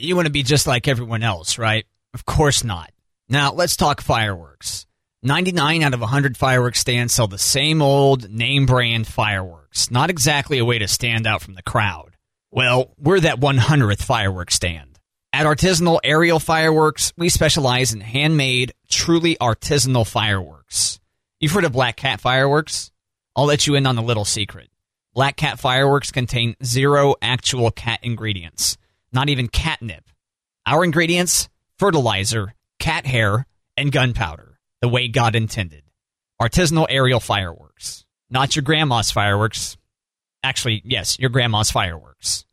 You want to be just like everyone else, right? Of course not. Now, let's talk fireworks. 99 out of 100 fireworks stands sell the same old name brand fireworks. Not exactly a way to stand out from the crowd. Well, we're that 100th fireworks stand. At Artisanal Aerial Fireworks, we specialize in handmade, truly artisanal fireworks. You've heard of Black Cat fireworks? I'll let you in on a little secret. Black Cat fireworks contain zero actual cat ingredients, not even catnip. Our ingredients fertilizer, cat hair, and gunpowder, the way God intended. Artisanal aerial fireworks. Not your grandma's fireworks. Actually, yes, your grandma's fireworks.